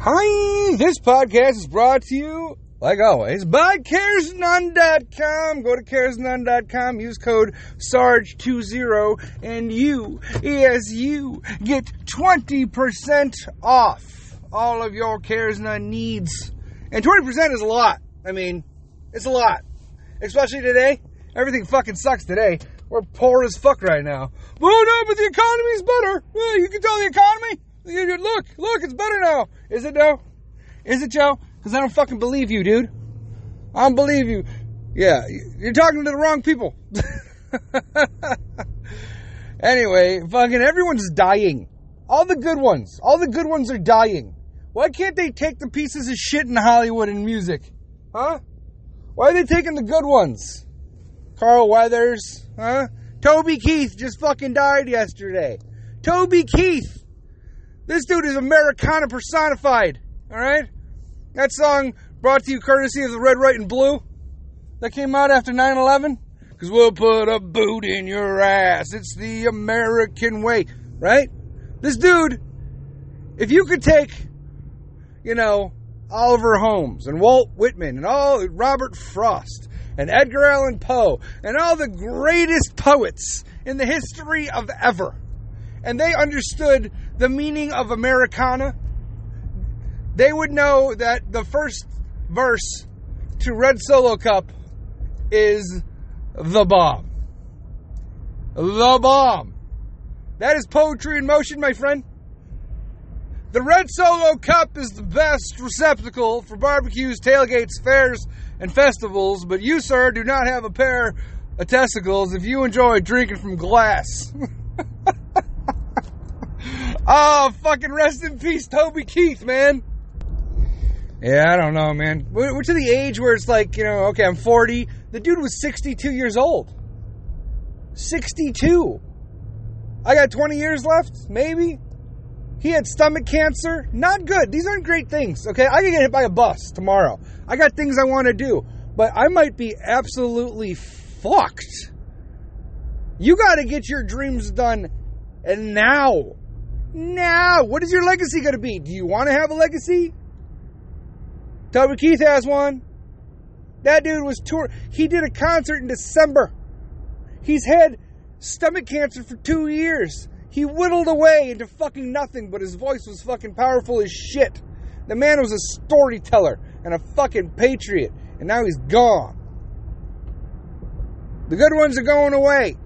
Hi, this podcast is brought to you, like always, by CaresNone.com. Go to CaresNone.com, use code SARGE20, and you, yes, you, get 20% off all of your Cares None needs. And 20% is a lot. I mean, it's a lot. Especially today. Everything fucking sucks today. We're poor as fuck right now. Oh no, but the economy's better. Well, you can tell the economy. Look, look, it's better now. Is it though? Is it, Joe? Because I don't fucking believe you, dude. I don't believe you. Yeah, you're talking to the wrong people. anyway, fucking everyone's dying. All the good ones. All the good ones are dying. Why can't they take the pieces of shit in Hollywood and music? Huh? Why are they taking the good ones? Carl Weathers, huh? Toby Keith just fucking died yesterday. Toby Keith. This dude is Americana personified. All right? That song brought to you courtesy of the Red, White, and Blue that came out after 9 11. Because we'll put a boot in your ass. It's the American way. Right? This dude, if you could take, you know, Oliver Holmes and Walt Whitman and all Robert Frost and Edgar Allan Poe and all the greatest poets in the history of ever. And they understood the meaning of Americana. They would know that the first verse to Red Solo Cup is the bomb. The bomb. That is poetry in motion, my friend. The Red Solo Cup is the best receptacle for barbecues, tailgates, fairs, and festivals, but you, sir, do not have a pair of testicles if you enjoy drinking from glass. oh, fucking rest in peace, Toby Keith, man. Yeah, I don't know, man. We're to the age where it's like, you know, okay, I'm 40. The dude was 62 years old. 62. I got 20 years left, maybe. He had stomach cancer. Not good. These aren't great things, okay? I can get hit by a bus tomorrow. I got things I want to do, but I might be absolutely fucked. You got to get your dreams done and now. Now. What is your legacy going to be? Do you want to have a legacy? Toby Keith has one. That dude was tour. He did a concert in December. He's had stomach cancer for two years. He whittled away into fucking nothing, but his voice was fucking powerful as shit. The man was a storyteller and a fucking patriot, and now he's gone. The good ones are going away.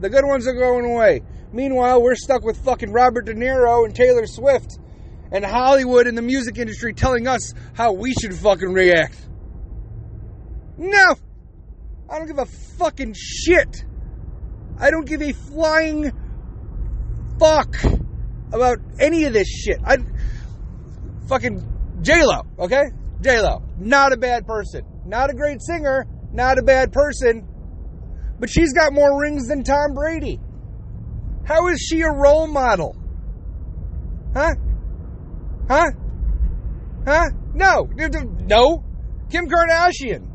The good ones are going away. Meanwhile, we're stuck with fucking Robert De Niro and Taylor Swift and Hollywood and the music industry telling us how we should fucking react. No! I don't give a fucking shit. I don't give a flying fuck about any of this shit. I fucking J Lo, okay? J Lo, not a bad person, not a great singer, not a bad person, but she's got more rings than Tom Brady. How is she a role model? Huh? Huh? Huh? No, no. Kim Kardashian.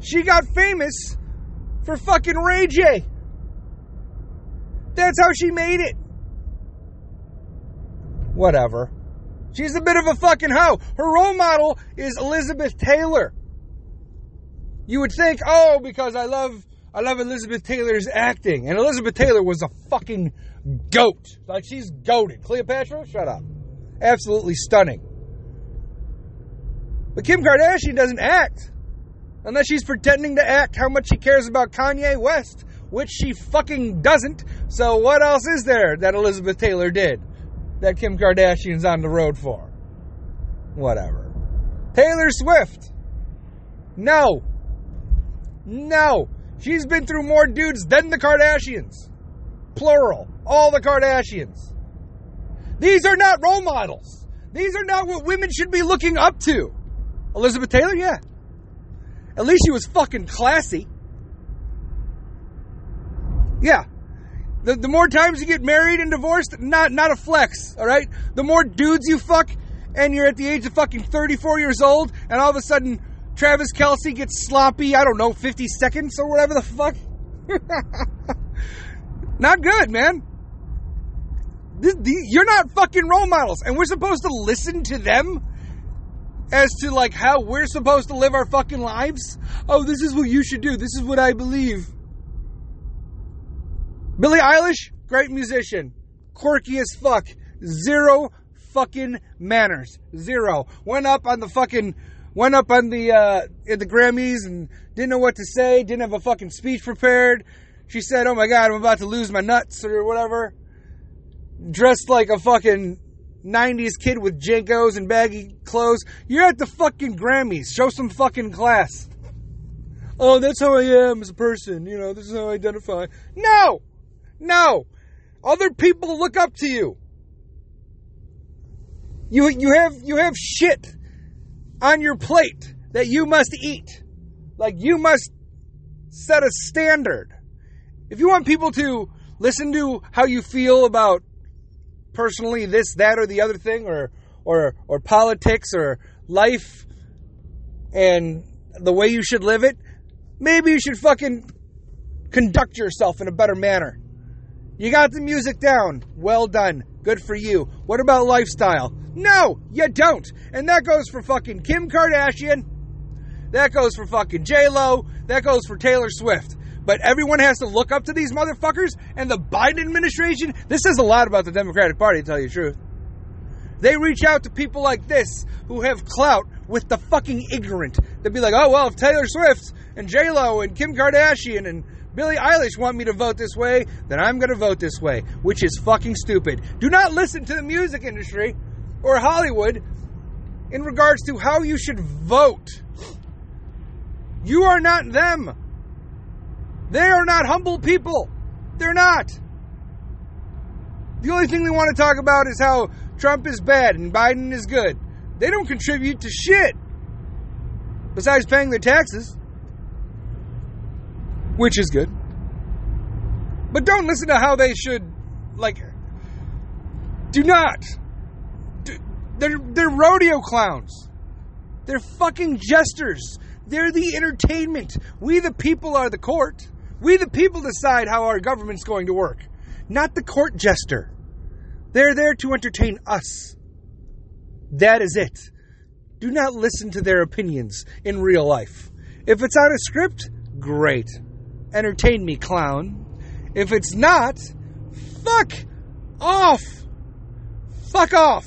She got famous for fucking Ray J. That's how she made it. Whatever. She's a bit of a fucking hoe. Her role model is Elizabeth Taylor. You would think, oh, because I love I love Elizabeth Taylor's acting. And Elizabeth Taylor was a fucking goat. Like she's goaded. Cleopatra? Shut up. Absolutely stunning. But Kim Kardashian doesn't act. Unless she's pretending to act how much she cares about Kanye West, which she fucking doesn't. So what else is there that Elizabeth Taylor did that Kim Kardashian's on the road for? Whatever. Taylor Swift. No. No. She's been through more dudes than the Kardashians. Plural. All the Kardashians. These are not role models. These are not what women should be looking up to. Elizabeth Taylor, yeah. At least she was fucking classy. Yeah. The, the more times you get married and divorced, not not a flex, all right? The more dudes you fuck and you're at the age of fucking 34 years old and all of a sudden Travis Kelce gets sloppy, I don't know, 50 seconds or whatever the fuck. not good, man. This, you're not fucking role models, and we're supposed to listen to them as to like how we're supposed to live our fucking lives. Oh, this is what you should do. This is what I believe. Billie Eilish, great musician, quirky as fuck, zero fucking manners, zero. Went up on the fucking, went up on the uh, at the Grammys and didn't know what to say. Didn't have a fucking speech prepared. She said, "Oh my god, I'm about to lose my nuts" or whatever. Dressed like a fucking 90s kid with JNCOs and baggy clothes. You're at the fucking Grammys. Show some fucking class. Oh, that's how I am as a person. You know, this is how I identify. No! No! Other people look up to you. You, you have, you have shit on your plate that you must eat. Like you must set a standard. If you want people to listen to how you feel about personally this, that, or the other thing, or or or politics, or life, and the way you should live it, maybe you should fucking conduct yourself in a better manner. You got the music down. Well done. Good for you. What about lifestyle? No, you don't. And that goes for fucking Kim Kardashian. That goes for fucking J Lo. That goes for Taylor Swift but everyone has to look up to these motherfuckers. And the Biden administration, this says a lot about the Democratic Party, to tell you the truth. They reach out to people like this who have clout with the fucking ignorant. They'd be like, oh, well, if Taylor Swift and J-Lo and Kim Kardashian and Billie Eilish want me to vote this way, then I'm going to vote this way, which is fucking stupid. Do not listen to the music industry or Hollywood in regards to how you should vote. You are not them. They are not humble people. They're not. The only thing they want to talk about is how Trump is bad and Biden is good. They don't contribute to shit besides paying their taxes, which is good. But don't listen to how they should, like, do not. They're, they're rodeo clowns. They're fucking jesters. They're the entertainment. We, the people, are the court. We, the people, decide how our government's going to work, not the court jester. They're there to entertain us. That is it. Do not listen to their opinions in real life. If it's on a script, great. Entertain me, clown. If it's not, fuck off. Fuck off.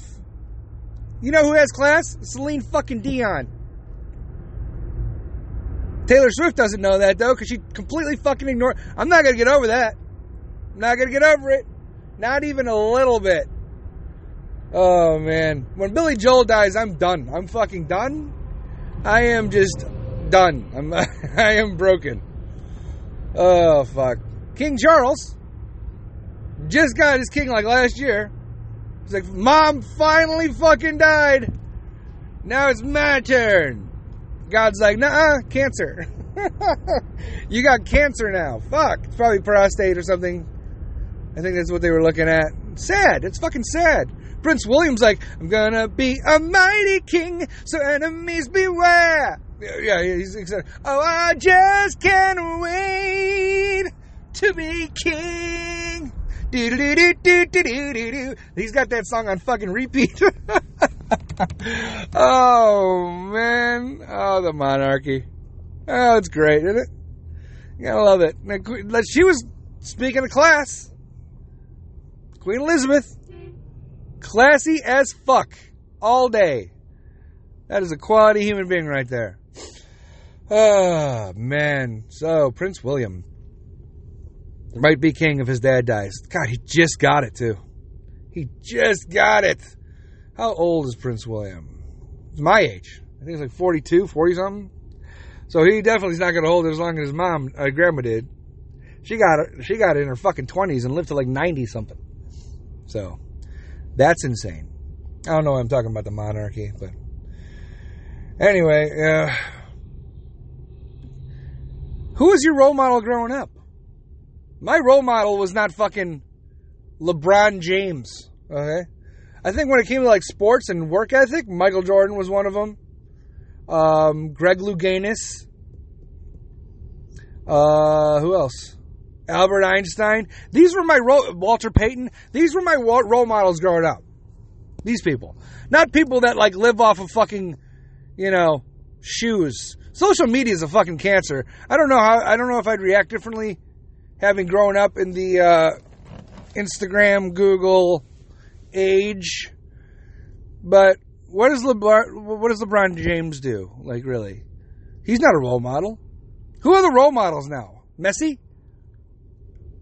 You know who has class? Celine fucking Dion. Taylor Swift doesn't know that though, because she completely fucking ignored. I'm not gonna get over that. I'm not gonna get over it. Not even a little bit. Oh man, when Billy Joel dies, I'm done. I'm fucking done. I am just done. I'm I am broken. Oh fuck. King Charles just got his king like last year. He's like, Mom finally fucking died. Now it's my turn. God's like, nah, cancer. you got cancer now. Fuck. It's probably prostate or something. I think that's what they were looking at. Sad. It's fucking sad. Prince William's like, I'm gonna be a mighty king, so enemies beware. Yeah, he's excited. Oh, I just can't wait to be king. He's got that song on fucking repeat. oh man, oh the monarchy. Oh, it's great, isn't it? You gotta love it. She was speaking of class. Queen Elizabeth, classy as fuck, all day. That is a quality human being right there. Oh man. So Prince William might be king if his dad dies. God, he just got it too. He just got it. How old is Prince William? He's my age. I think he's like 42, 40 something. So he definitely is not going to hold it as long as his mom, uh, grandma did. She got it. She got it in her fucking 20s and lived to like 90 something. So that's insane. I don't know why I'm talking about the monarchy, but anyway, uh, who was your role model growing up? My role model was not fucking LeBron James. Okay, I think when it came to like sports and work ethic, Michael Jordan was one of them. Um, Greg Louganis. Uh, who else? Albert Einstein. These were my role, Walter Payton. These were my role models growing up. These people, not people that like live off of fucking, you know, shoes. Social media is a fucking cancer. I don't know how. I don't know if I'd react differently, having grown up in the uh, Instagram, Google age. But what does LeBron? What does LeBron James do? Like, really? He's not a role model. Who are the role models now? Messi?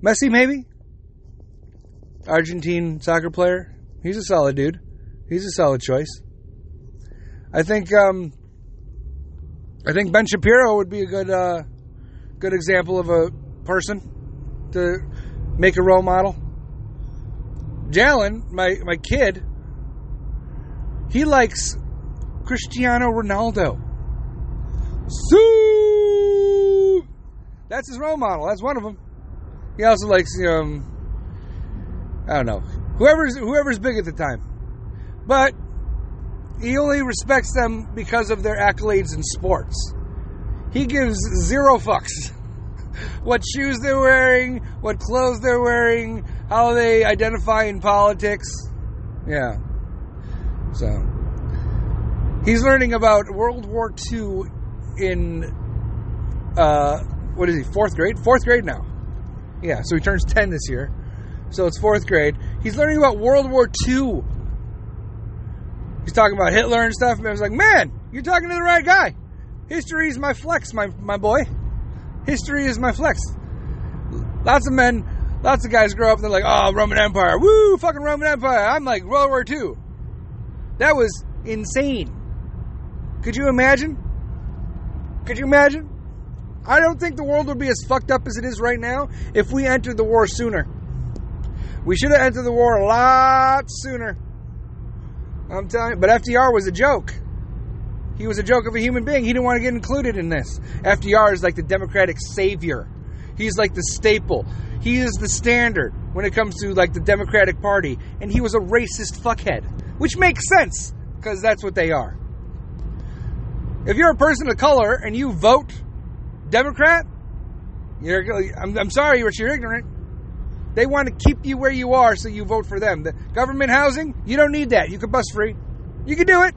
Messi, maybe? Argentine soccer player. He's a solid dude. He's a solid choice. I think um, I think Ben Shapiro would be a good uh, good example of a person to make a role model. Jalen, my my kid, he likes Cristiano Ronaldo. So that's his role model. That's one of them. He also likes um I don't know whoever's whoever's big at the time, but he only respects them because of their accolades in sports. He gives zero fucks. what shoes they're wearing, what clothes they're wearing, how they identify in politics. Yeah. So he's learning about World War II in uh, what is he? Fourth grade. Fourth grade now. Yeah. So he turns ten this year. So it's fourth grade. He's learning about World War II. He's talking about Hitler and stuff. And I was like, man, you're talking to the right guy. History is my flex, my my boy. History is my flex. Lots of men, lots of guys grow up and they're like, oh, Roman Empire, woo, fucking Roman Empire. I'm like World War II. That was insane. Could you imagine? Could you imagine? I don't think the world would be as fucked up as it is right now if we entered the war sooner. We should have entered the war a lot sooner. I'm telling you, but FDR was a joke. He was a joke of a human being. He didn't want to get included in this. FDR is like the Democratic savior. He's like the staple. He is the standard when it comes to like the Democratic Party, and he was a racist fuckhead, which makes sense because that's what they are. If you're a person of color and you vote Democrat, you're I'm, I'm sorry, but you're ignorant. They want to keep you where you are, so you vote for them. The government housing, you don't need that. You can bus free. You can do it.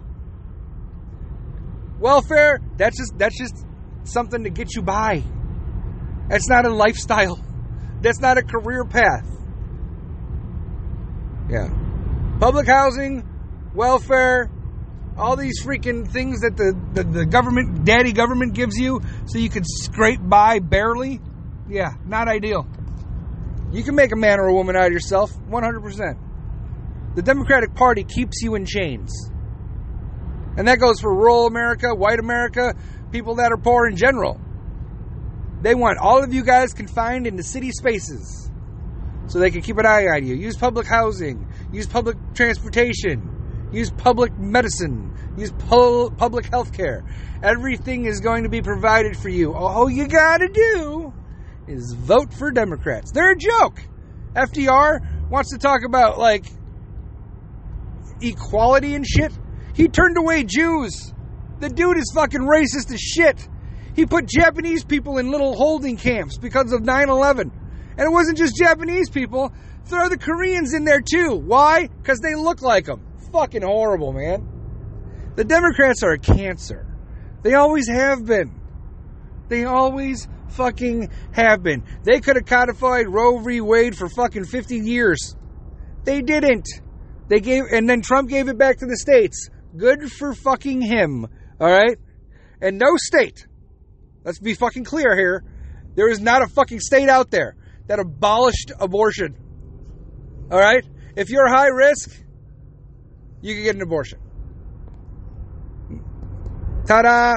Welfare, that's just that's just something to get you by. That's not a lifestyle. That's not a career path. Yeah. Public housing, welfare, all these freaking things that the, the, the, government, daddy government gives you so you can scrape by barely. Yeah, not ideal. You can make a man or a woman out of yourself, 100%. The Democratic Party keeps you in chains. And that goes for rural America, white America, people that are poor in general. They want all of you guys confined into city spaces so they can keep an eye on you. Use public housing, use public transportation, use public medicine, use pu- public health care. Everything is going to be provided for you. All you got to do is vote for Democrats. They're a joke. FDR wants to talk about like equality and shit. He turned away Jews. The dude is fucking racist as shit. He put Japanese people in little holding camps because of 9 11. And it wasn't just Japanese people, throw the Koreans in there too. Why? Because they look like them. Fucking horrible, man. The Democrats are a cancer. They always have been. They always fucking have been. They could have codified Roe v. Wade for fucking 50 years. They didn't. They gave, and then Trump gave it back to the states. Good for fucking him. All right? And no state, let's be fucking clear here, there is not a fucking state out there that abolished abortion. All right? If you're high risk, you can get an abortion. Ta da!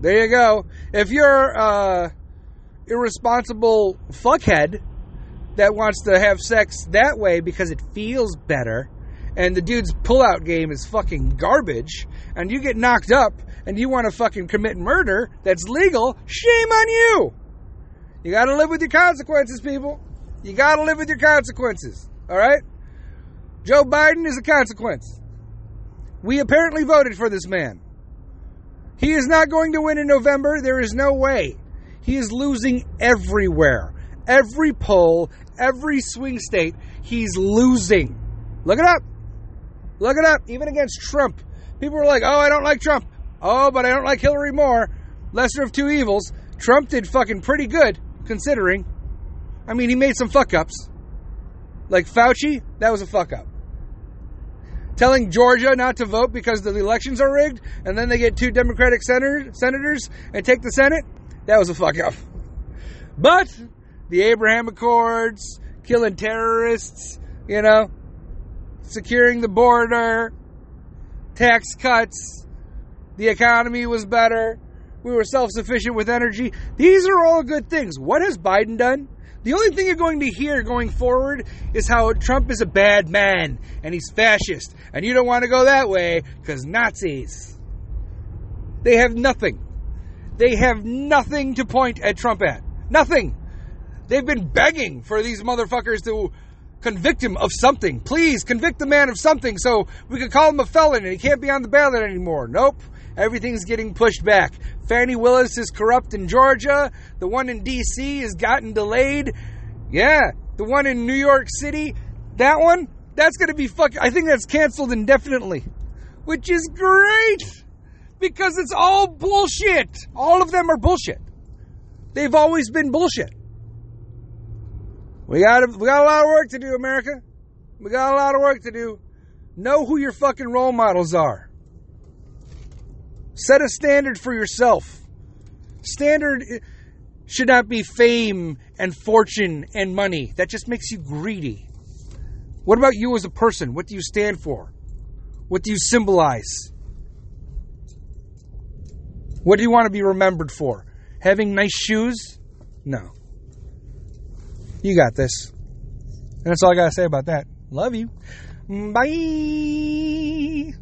There you go. If you're uh, irresponsible fuckhead that wants to have sex that way because it feels better, and the dude's pullout game is fucking garbage, and you get knocked up and you want to fucking commit murder that's legal, shame on you. You got to live with your consequences, people. You got to live with your consequences. All right? Joe Biden is a consequence. We apparently voted for this man. He is not going to win in November. There is no way. He is losing everywhere. Every poll, every swing state, he's losing. Look it up. Look it up. Even against Trump. People were like, oh, I don't like Trump. Oh, but I don't like Hillary more. Lesser of two evils. Trump did fucking pretty good, considering. I mean, he made some fuck ups. Like Fauci, that was a fuck up. Telling Georgia not to vote because the elections are rigged, and then they get two Democratic senator, senators and take the Senate, that was a fuck up. But the Abraham Accords, killing terrorists, you know, securing the border, tax cuts, the economy was better, we were self sufficient with energy. These are all good things. What has Biden done? The only thing you're going to hear going forward is how Trump is a bad man and he's fascist. And you don't want to go that way because Nazis. They have nothing. They have nothing to point at Trump at. Nothing. They've been begging for these motherfuckers to convict him of something. Please convict the man of something so we can call him a felon and he can't be on the ballot anymore. Nope. Everything's getting pushed back. Fani Willis is corrupt in Georgia. The one in D.C. has gotten delayed. Yeah, the one in New York City, that one, that's going to be fuck. I think that's canceled indefinitely, which is great because it's all bullshit. All of them are bullshit. They've always been bullshit. We got we got a lot of work to do, America. We got a lot of work to do. Know who your fucking role models are. Set a standard for yourself. Standard should not be fame and fortune and money. That just makes you greedy. What about you as a person? What do you stand for? What do you symbolize? What do you want to be remembered for? Having nice shoes? No. You got this. And that's all I got to say about that. Love you. Bye.